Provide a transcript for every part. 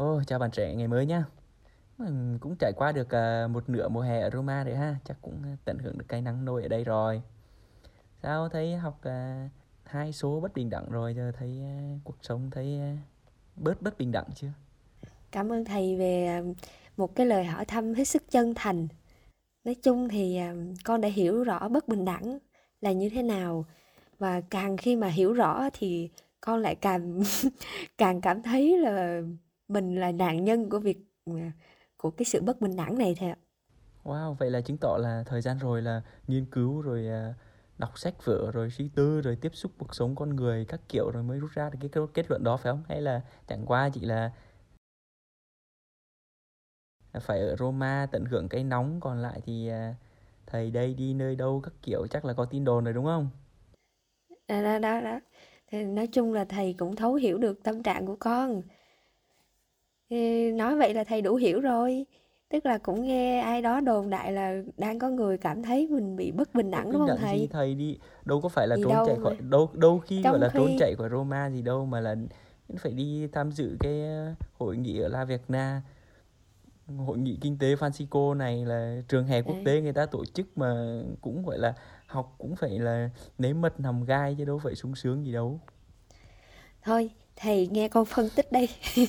oh chào bạn trẻ ngày mới nhá. Mình cũng trải qua được uh, một nửa mùa hè ở Roma rồi ha, chắc cũng à, tận hưởng được cái nắng nôi ở đây rồi. Sao thấy học uh, hai số bất bình đẳng rồi giờ thấy cuộc sống thấy bớt bất bình đẳng chưa? Cảm ơn thầy về một cái lời hỏi thăm hết sức chân thành. Nói chung thì con đã hiểu rõ bất bình đẳng là như thế nào và càng khi mà hiểu rõ thì con lại càng càng cảm thấy là mình là nạn nhân của việc à, của cái sự bất bình đẳng này thầy ạ. Wow, vậy là chứng tỏ là thời gian rồi là nghiên cứu rồi à, đọc sách vở rồi suy tư rồi tiếp xúc cuộc sống con người các kiểu rồi mới rút ra được cái kết luận đó phải không? Hay là chẳng qua chỉ là phải ở Roma tận hưởng cái nóng còn lại thì à, thầy đây đi nơi đâu các kiểu chắc là có tin đồn rồi đúng không? Đó, đó, đó, đó. Thì nói chung là thầy cũng thấu hiểu được tâm trạng của con. Nói vậy là thầy đủ hiểu rồi. Tức là cũng nghe ai đó đồn đại là đang có người cảm thấy mình bị bất bình đẳng đúng không đẳng gì thầy? thầy đi đâu có phải là Gì trốn chạy đâu khỏi mà. đâu đâu khi gọi Trong là trốn khi chạy khỏi Roma gì đâu mà là phải đi tham dự cái ờ, hội nghị ở La Verna hội nghị kinh tế Francisco này là trường hè quốc à, tế người ta tổ chức mà cũng gọi là học cũng phải là nếm mật nằm gai chứ đâu phải sung sướng gì đâu thôi thầy nghe con phân tích đây.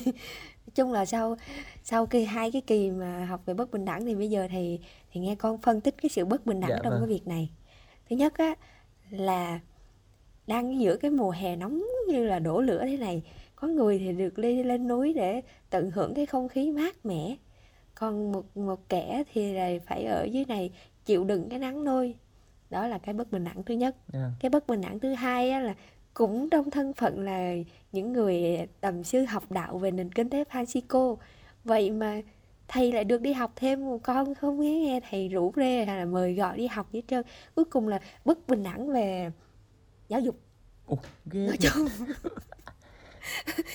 Nói chung là sau sau khi hai cái kỳ mà học về bất bình đẳng thì bây giờ thì thì nghe con phân tích cái sự bất bình đẳng dạ trong vâng cái việc này. Thứ nhất á là đang giữa cái mùa hè nóng như là đổ lửa thế này có người thì được đi lên núi để tận hưởng cái không khí mát mẻ còn một một kẻ thì là phải ở dưới này chịu đựng cái nắng nôi đó là cái bất bình đẳng thứ nhất Dạ. cái bất bình đẳng thứ hai á, là cũng trong thân phận là những người tầm sư học đạo về nền kinh tế Francisco vậy mà thầy lại được đi học thêm con không nghe nghe thầy rủ rê hay là mời gọi đi học hết trơn. Cuối cùng là bất bình đẳng về giáo dục. Ồ, ghê nói chung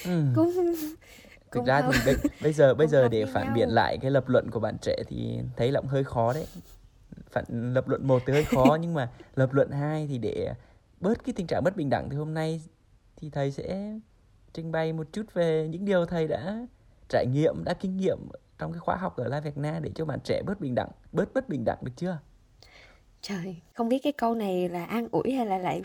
ừ. cũng thực ra thì bây, bây giờ bây giờ để với phản biện nhau lại cái lập luận của bạn trẻ thì thấy là cũng hơi khó đấy. Phản lập luận một thì hơi khó nhưng mà lập luận hai thì để bớt cái tình trạng bất bình đẳng thì hôm nay thì thầy sẽ trình bày một chút về những điều thầy đã trải nghiệm, đã kinh nghiệm trong cái khóa học ở La Việt Nam để cho bạn trẻ bớt bình đẳng, bớt bất bình đẳng được chưa? Trời, không biết cái câu này là an ủi hay là lại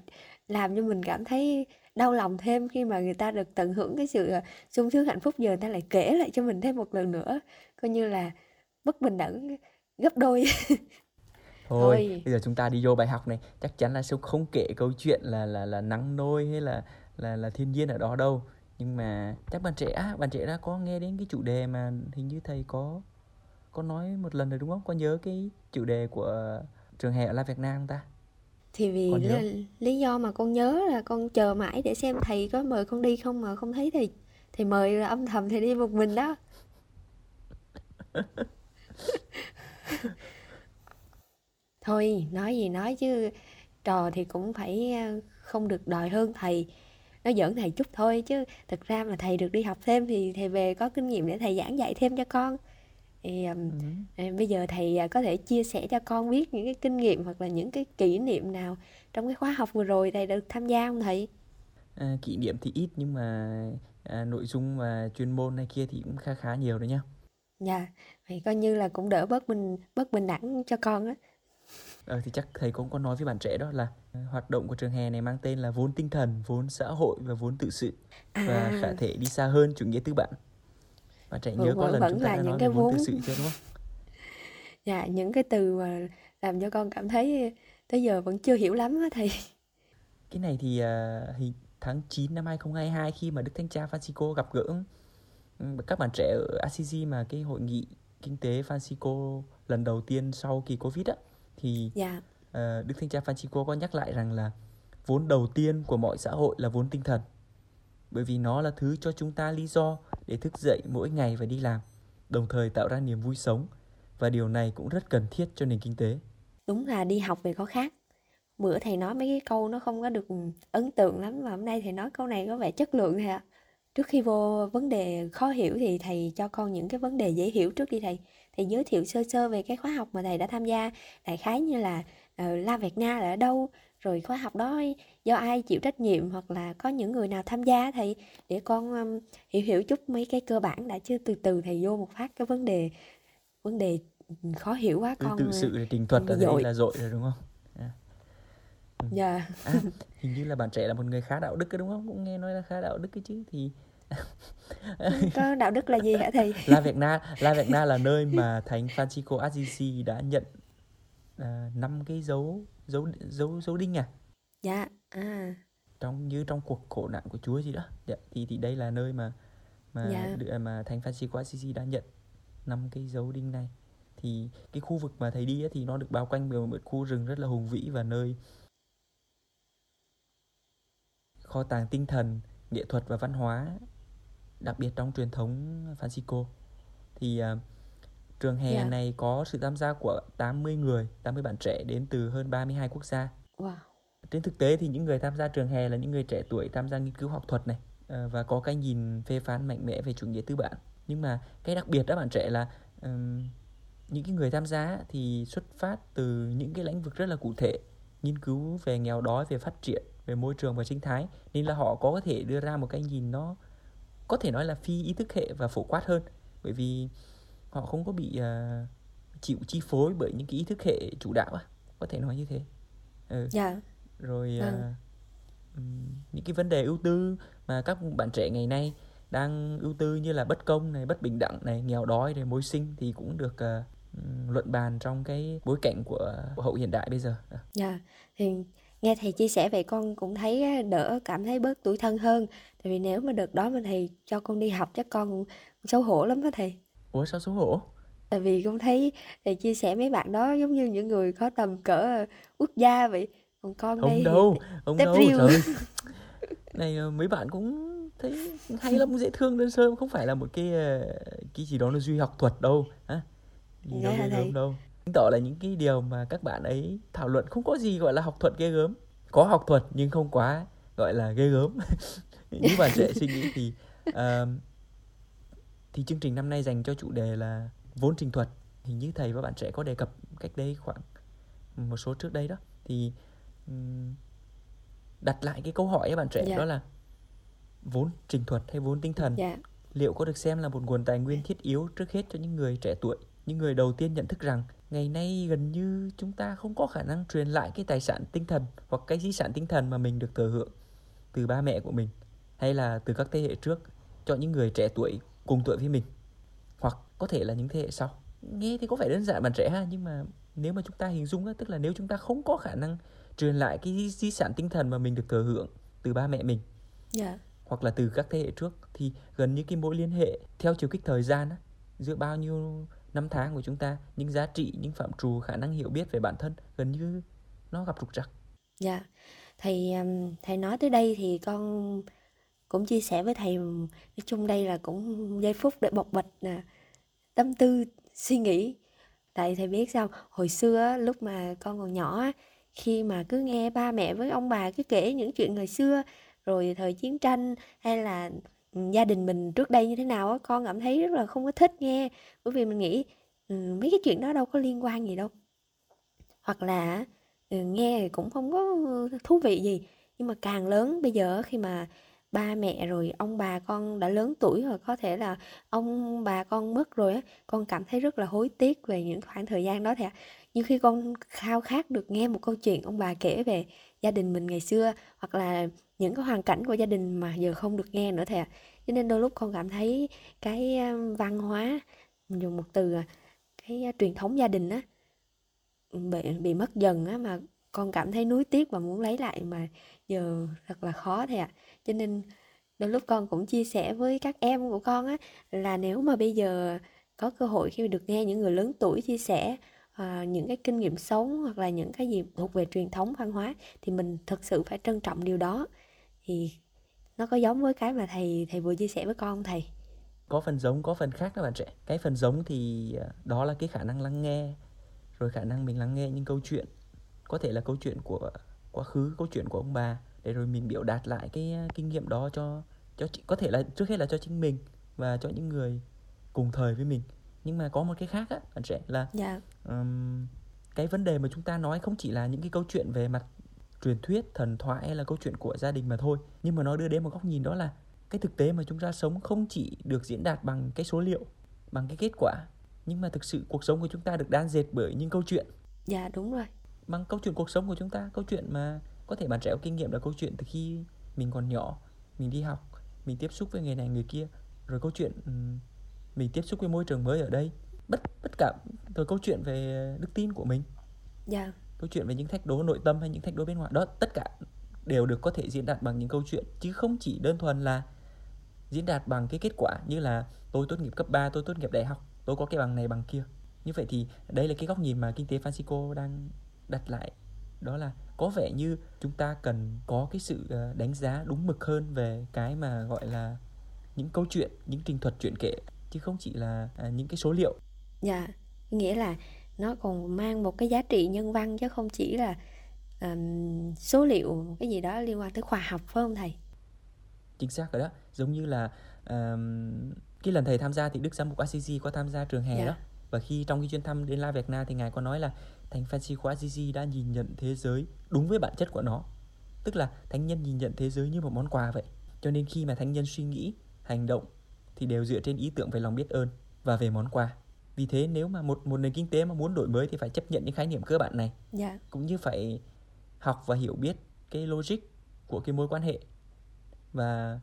làm cho mình cảm thấy đau lòng thêm khi mà người ta được tận hưởng cái sự ờ, sung sướng, hạnh phúc. Giờ người ta lại kể lại cho mình thêm một lần nữa. Coi như là bất bình đẳng gấp đôi. thôi thôi. bây giờ chúng ta đi vô bài học này. Chắc chắn là sẽ không kể câu chuyện là là là nắng nôi hay là là là thiên nhiên ở đó đâu. Nhưng mà chắc bạn trẻ bạn trẻ đã có nghe đến cái chủ đề mà hình như thầy có có nói một lần rồi đúng không? Có nhớ cái chủ đề của trường hè ở La Việt Nam ta? Thì vì không lý, do mà con nhớ là con chờ mãi để xem thầy có mời con đi không mà không thấy thầy thầy mời là âm thầm thầy đi một mình đó thôi nói gì nói chứ trò thì cũng phải à, không được đòi hơn thầy nó giỡn thầy chút thôi chứ. Thực ra mà thầy được đi học thêm thì thầy về có kinh nghiệm để thầy giảng dạy thêm cho con. Thì ừm, ừ. à, bây giờ thầy à, có thể chia sẻ cho con biết những cái kinh nghiệm hoặc là những cái kỷ niệm nào trong cái khóa học vừa rồi thầy được tham gia không thầy? À, kỷ niệm thì ít nhưng mà à, nội dung và chuyên môn này kia thì cũng khá khá nhiều đấy nhá. Dạ vậy coi như là cũng đỡ bớt bình bớt bình đẳng cho con á Ờ, thì chắc thầy cũng có nói với bạn trẻ đó là ờ, hoạt động của trường hè này mang tên là vốn tinh thần, vốn xã hội và vốn tự sự và khả à thể đi xa hơn chủ nghĩa tư bản. Bạn trẻ nhớ vẫn có vẫn lần vẫn chúng ta là đã những nói cái về vốn tự sự chưa đúng không? dạ những cái từ mà làm cho con cảm thấy tới giờ vẫn chưa hiểu lắm á thầy Cái này thì à, hình tháng 9 năm 2022 khi mà Đức Thánh Cha Francisco gặp gỡ ừ, các bạn trẻ ở Assisi mà cái hội nghị kinh tế Francisco lần đầu tiên sau kỳ Covid á thì dạ. ờ, Đức Thánh Cha Francisco có nhắc lại rằng là vốn đầu tiên của mọi xã hội là vốn tinh thần bởi vì nó là thứ cho chúng ta lý do để thức dậy mỗi ngày và đi làm, đồng thời tạo ra niềm vui sống và điều này cũng rất cần thiết cho nền kinh tế. đúng là đi học về có khác. Bữa thầy nói mấy cái câu nó không có được ấn tượng lắm mà hôm nay thầy nói câu này có vẻ chất lượng thầy ạ trước khi vô vấn đề khó hiểu thì thầy cho con những cái vấn đề dễ hiểu trước đi thầy thầy giới thiệu sơ sơ về cái khóa học mà thầy đã tham gia đại khái như là uh, La Việt Nga là ở đâu rồi khóa học đó do ai chịu trách nhiệm hoặc là có những người nào tham gia thầy để con um, hiểu hiểu chút mấy cái cơ bản đã chứ từ từ thầy vô một phát cái vấn đề vấn đề khó hiểu quá con tự ờ, sự là trình thuật là dội. là dội rồi đúng không? Ừ. dạ À, hình như là bạn trẻ là một người khá đạo đức ấy đúng không? Cũng nghe nói là khá đạo đức cái chứ thì có đạo đức là gì hả thầy La Việt Na La Việt Na là nơi mà thánh Francisco Assisi đã nhận à, năm cái dấu dấu dấu dấu đinh à dạ à trong như trong cuộc khổ nạn của Chúa gì đó dạ, thì thì đây là nơi mà mà Dạ. mà thánh Francisco Assisi đã nhận năm cái dấu đinh này thì cái khu vực mà thầy đi á, thì nó được bao quanh bởi một khu rừng rất là hùng vĩ và nơi kho tàng tinh thần nghệ thuật và văn hóa đặc biệt trong truyền thống Francisco. Thì à, trường hè Dạ. này có sự tham gia của 80 người 80 bạn trẻ đến từ hơn 32 quốc gia. Wow. Trên thực tế thì những người tham gia trường hè là những người trẻ tuổi tham gia nghiên cứu học thuật này ờ, và có cái nhìn phê phán mạnh mẽ về chủ nghĩa tư bản. Nhưng mà cái đặc biệt đó bạn trẻ là ừm, những cái người tham gia thì xuất phát từ những cái lĩnh vực rất là cụ thể nghiên cứu về nghèo đói về phát triển về môi trường và sinh thái nên là họ có thể đưa ra một cái nhìn nó có thể nói là phi ý thức hệ và phổ quát hơn. Bởi vì họ không có bị ờ, chịu chi phối bởi những cái ý thức hệ chủ đạo á có thể nói như thế. Ừ. Dạ. Rồi à, ừm, những cái vấn đề ưu tư mà các bạn trẻ ngày nay đang ưu tư như là bất công này bất bình đẳng này nghèo đói này mối sinh thì cũng được ừm, luận bàn trong cái bối cảnh của, hậu hiện đại bây giờ. À, Dạ, thì nghe thầy chia sẻ vậy con cũng thấy đỡ cảm thấy bớt tủi thân hơn. Tại vì nếu mà đợt đó mà thầy cho con đi học chắc con cũng xấu hổ lắm đó thầy. ủa sao xấu hổ Tại vì con thấy thầy chia sẻ mấy bạn đó giống như những người có tầm cỡ ờ, quốc gia vậy. Còn con đây không thì đâu không đâu riêu. trời này ờ, mấy bạn cũng thấy hay lắm dễ thương đơn sơ không phải là một cái ờ, cái gì đó nó duy học thuật đâu hả gì đâu Dạ thầy? gớm đâu chứng tỏ là những cái điều mà các bạn ấy thảo luận không có gì gọi là học thuật ghê gớm. Có học thuật nhưng không quá gọi là ghê gớm. Như bạn trẻ suy nghĩ thì ờ, thì chương trình năm nay dành cho chủ đề là vốn trình thuật. Hình như thầy và bạn trẻ có đề cập cách đây khoảng một số trước đây đó. Thì đặt lại cái câu hỏi ấy bạn trẻ Dạ. đó là vốn trình thuật hay vốn tinh thần? Dạ, liệu có được xem là một nguồn tài nguyên thiết yếu trước hết cho những người trẻ tuổi những người đầu tiên nhận thức rằng ngày nay gần như chúng ta không có khả năng truyền lại cái tài sản tinh thần hoặc cái di sản tinh thần mà mình được thừa hưởng từ ba mẹ của mình hay là từ các thế hệ trước cho những người trẻ tuổi cùng tuổi với mình. Hoặc có thể là những thế hệ sau. Nghe thì có vẻ đơn giản bạn trẻ ha nhưng mà nếu mà chúng ta hình dung á tức là nếu chúng ta không có khả năng truyền lại cái di, di sản tinh thần mà mình được thừa hưởng từ ba mẹ mình dạ, hoặc là từ các thế hệ trước thì gần như cái mối liên hệ theo chiều kích thời gian á, giữa bao nhiêu năm tháng của chúng ta, những giá trị, những phạm trù, khả năng hiểu biết về bản thân gần như nó gặp trục trặc. Dạ. Thầy thầy nói tới đây thì con cũng chia sẻ với thầy nói chung đây là cũng giây phút để bộc bạch nè tâm tư, suy nghĩ. Tại thầy biết sao hồi xưa lúc mà con còn nhỏ khi mà cứ nghe ba mẹ với ông bà cứ kể những chuyện ngày xưa, rồi thời chiến tranh hay là gia đình mình trước đây như thế nào á, con cảm thấy rất là không có thích nghe. Bởi vì mình nghĩ ừ, mấy cái chuyện đó đâu có liên quan gì đâu. Hoặc là ừ, nghe thì cũng không có thú vị gì. Nhưng mà càng lớn, bây giờ khi mà ba mẹ rồi ông bà con đã lớn tuổi rồi, có thể là ông bà con mất rồi á, con cảm thấy rất là hối tiếc về những khoảng thời gian đó thì nhưng khi con khao khát được nghe một câu chuyện ông bà kể về gia đình mình ngày xưa, hoặc là những cái hoàn cảnh của gia đình mà giờ không được nghe nữa thì cho nên đôi lúc con cảm thấy cái văn hóa, mình dùng một từ cái truyền thống gia đình á, bị bị mất dần á, mà con cảm thấy nuối tiếc và muốn lấy lại mà giờ thật là khó thầy ạ. Cho nên đôi lúc con cũng chia sẻ với các em của con á, là nếu mà bây giờ có cơ hội khi mà được nghe những người lớn tuổi chia sẻ à, những cái kinh nghiệm sống hoặc là những cái gì thuộc về truyền thống văn hóa thì mình thực sự phải trân trọng điều đó. Thì nó có giống với cái mà thầy thầy vừa chia sẻ với con không thầy? Có phần giống có phần khác đó bạn trẻ. Cái phần giống thì à, đó là cái khả năng lắng nghe rồi khả năng mình lắng nghe những câu chuyện. Có thể là câu chuyện của quá khứ câu chuyện của ông bà để rồi mình biểu đạt lại cái à, kinh nghiệm đó cho cho có thể là trước hết là cho chính mình và cho những người cùng thời với mình. Nhưng mà có một cái khác á bạn trẻ là dạ ừm, cái vấn đề mà chúng ta nói không chỉ là những cái câu chuyện về mặt truyền thuyết thần thoại hay là câu chuyện của gia đình mà thôi nhưng mà nó đưa đến một góc nhìn đó là cái thực tế mà chúng ta sống không chỉ được diễn đạt bằng cái số liệu bằng cái kết quả nhưng mà thực sự cuộc sống của chúng ta được đan dệt bởi những câu chuyện. Dạ đúng rồi. Bằng câu chuyện cuộc sống của chúng ta câu chuyện mà có thể bạn trẻ có kinh nghiệm là câu chuyện từ khi mình còn nhỏ mình đi học mình tiếp xúc với người này người kia rồi câu chuyện mình tiếp xúc với môi trường mới ở đây bất tất cả rồi câu chuyện về đức tin của mình dạ câu chuyện về những thách đố nội tâm hay những thách đố bên ngoài đó tất cả đều được có thể diễn đạt bằng những câu chuyện chứ không chỉ đơn thuần là diễn đạt bằng cái kết quả như là tôi tốt nghiệp cấp 3, tôi tốt nghiệp đại học, tôi có cái bằng này bằng kia. Như vậy thì đây là cái góc nhìn mà kinh tế Francisco đang đặt lại đó là có vẻ như chúng ta cần có cái sự ờ, đánh giá đúng mực hơn về cái mà gọi là những câu chuyện, những trình thuật chuyện kể chứ không chỉ là à, những cái số liệu. Dạ, nghĩa là nó còn mang một cái giá trị nhân văn chứ không chỉ là um, số liệu cái gì đó liên quan tới khoa học phải không thầy? Chính xác rồi đó, giống như là um, cái lần thầy tham gia thì Đức Giám mục Assisi có tham gia trường hè yeah. Dạ. đó và khi trong cái chuyến thăm đến La Việt Nam thì ngài có nói là thánh Francisco Assisi đã nhìn nhận thế giới đúng với bản chất của nó tức là thánh nhân nhìn nhận thế giới như một món quà vậy cho nên khi mà thánh nhân suy nghĩ hành động thì đều dựa trên ý tưởng về lòng biết ơn và về món quà vì thế nếu mà một một nền kinh tế mà muốn đổi mới thì phải chấp nhận những khái niệm cơ bản này yeah. Dạ. cũng như phải học và hiểu biết cái logic của cái mối quan hệ và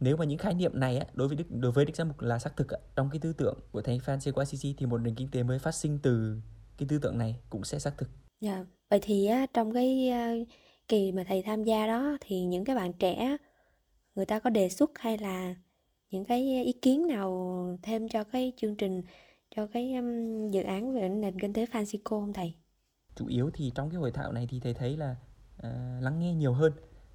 nếu mà những khái niệm này á, đối với đức đối với đức giám mục là xác thực á, trong cái tư tưởng của thánh Francis Assisi thì một nền kinh tế mới phát sinh từ cái tư tưởng này cũng sẽ xác thực. Dạ, yeah. vậy thì á, trong cái uh, kỳ mà thầy tham gia đó thì những cái bạn trẻ người ta có đề xuất hay là những cái ý kiến nào thêm cho cái chương trình cho cái um, dự án về nền kinh tế Francisco không thầy? Chủ yếu thì trong cái hội thảo này thì thầy thấy là uh, lắng nghe nhiều hơn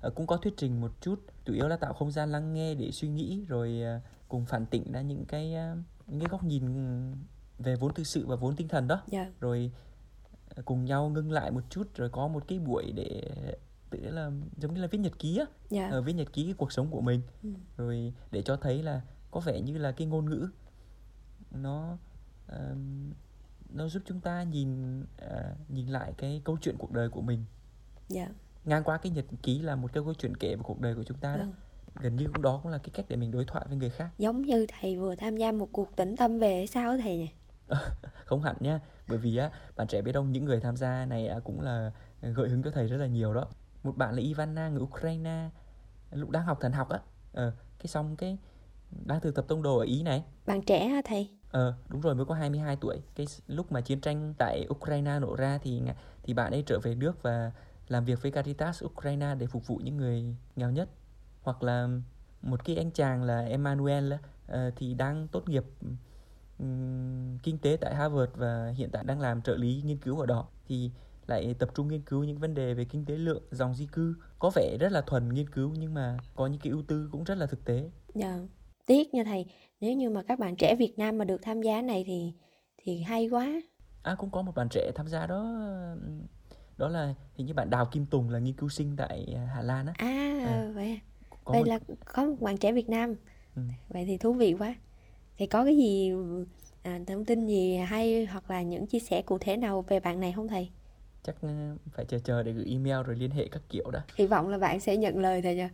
uh, cũng có thuyết trình một chút chủ yếu là tạo không gian lắng nghe để suy nghĩ rồi uh, cùng phản tỉnh ra những cái uh, những cái góc nhìn về vốn thực sự và vốn tinh thần đó yeah. Dạ. rồi cùng nhau ngưng lại một chút rồi có một cái buổi để tự là giống như là viết nhật ký á yeah. Dạ. ở viết nhật ký cái cuộc sống của mình ừ. rồi để cho thấy là có vẻ như là cái ngôn ngữ nó uh, nó giúp chúng ta nhìn uh, nhìn lại cái câu chuyện cuộc đời của mình. Yeah. Dạ. ngang qua cái nhật ký là một cái câu chuyện kể về cuộc đời của chúng ta đó. Ừ. gần như cũng đó cũng là cái cách để mình đối thoại với người khác. Giống như thầy vừa tham gia một cuộc tĩnh tâm về sao thầy nhỉ? Không hẳn nha bởi vì á bạn trẻ biết không những người tham gia này cũng là gợi hứng cho thầy rất là nhiều đó. Một bạn là Ivana người Ukraine lúc đang học thần học á. Ờ, cái xong cái đang thực tập tông đồ ở Ý này. Bạn trẻ hả thầy ờ đúng rồi mới có 22 tuổi cái lúc mà chiến tranh tại Ukraine nổ ra thì thì bạn ấy trở về nước và làm việc với Caritas Ukraine để phục vụ những người nghèo nhất hoặc là một cái anh chàng là Emmanuel uh, thì đang tốt nghiệp um, kinh tế tại Harvard và hiện tại đang làm trợ lý nghiên cứu ở đó thì lại tập trung nghiên cứu những vấn đề về kinh tế lượng dòng di cư có vẻ rất là thuần nghiên cứu nhưng mà có những cái ưu tư cũng rất là thực tế. Dạ. Tiếc nha thầy, nếu như mà các bạn trẻ Việt Nam mà được tham gia này thì thì hay quá. À cũng có một bạn trẻ tham gia đó đó là hình như bạn Đào Kim Tùng là nghiên cứu sinh tại Hà Lan á. À, à vậy. Có vậy một... là có một bạn trẻ Việt Nam. Ừ. Vậy thì thú vị quá. Thì có cái gì à, thông tin gì hay hoặc là những chia sẻ cụ thể nào về bạn này không thầy? chắc phải chờ chờ để gửi email rồi liên hệ các kiểu đó hy vọng là bạn sẽ nhận lời thầy nha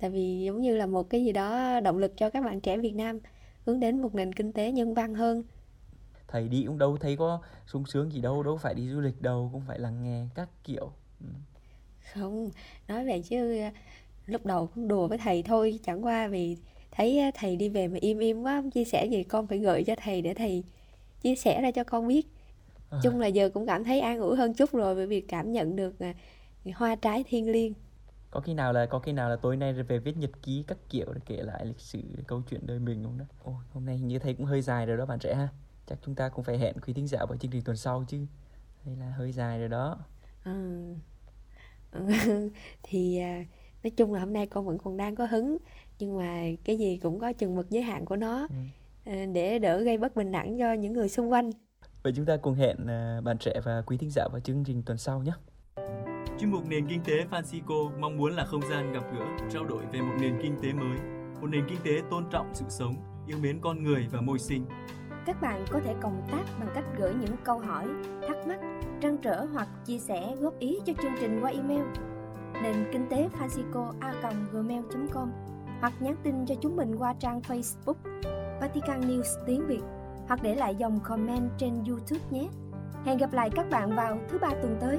tại vì giống như là một cái gì đó động lực cho các bạn trẻ Việt Nam hướng đến một nền kinh tế nhân văn hơn thầy đi cũng đâu thấy có sung sướng gì đâu đâu phải đi du lịch đâu cũng phải lắng nghe các kiểu ừ. không nói về chứ lúc đầu cũng đùa với thầy thôi chẳng qua vì thấy thầy đi về mà im im quá không chia sẻ gì con phải gửi cho thầy để thầy chia sẻ ra cho con biết à. chung là giờ cũng cảm thấy an ủi hơn chút rồi bởi vì cảm nhận được à, hoa trái thiên liêng có khi nào là có khi nào là tối nay về viết nhật ký các kiểu để kể lại lịch sử câu chuyện đời mình không đó ôi hôm nay như thấy cũng hơi dài rồi đó bạn trẻ ha chắc chúng ta cũng phải hẹn quý thính giả vào chương trình tuần sau chứ đây là hơi dài rồi đó ừ. thì à, nói chung là hôm nay con vẫn còn đang có hứng nhưng mà cái gì cũng có chừng mực giới hạn của nó ừ. À, để đỡ gây bất bình đẳng cho những người xung quanh Vậy chúng ta cùng hẹn à, bạn trẻ và quý thính giả vào chương trình tuần sau nhé. Chuyên mục Nền Kinh tế Francisco mong muốn là không gian gặp gỡ, trao đổi về một nền kinh tế mới, một nền kinh tế tôn trọng sự sống, yêu mến con người và môi sinh. Các bạn có thể cộng tác bằng cách gửi những câu hỏi, thắc mắc, trăn trở hoặc chia sẻ góp ý cho chương trình qua email nền kinh tế Francisco a gmail.com hoặc nhắn tin cho chúng mình qua trang Facebook Vatican News tiếng Việt hoặc để lại dòng comment trên YouTube nhé. Hẹn gặp lại các bạn vào thứ ba tuần tới.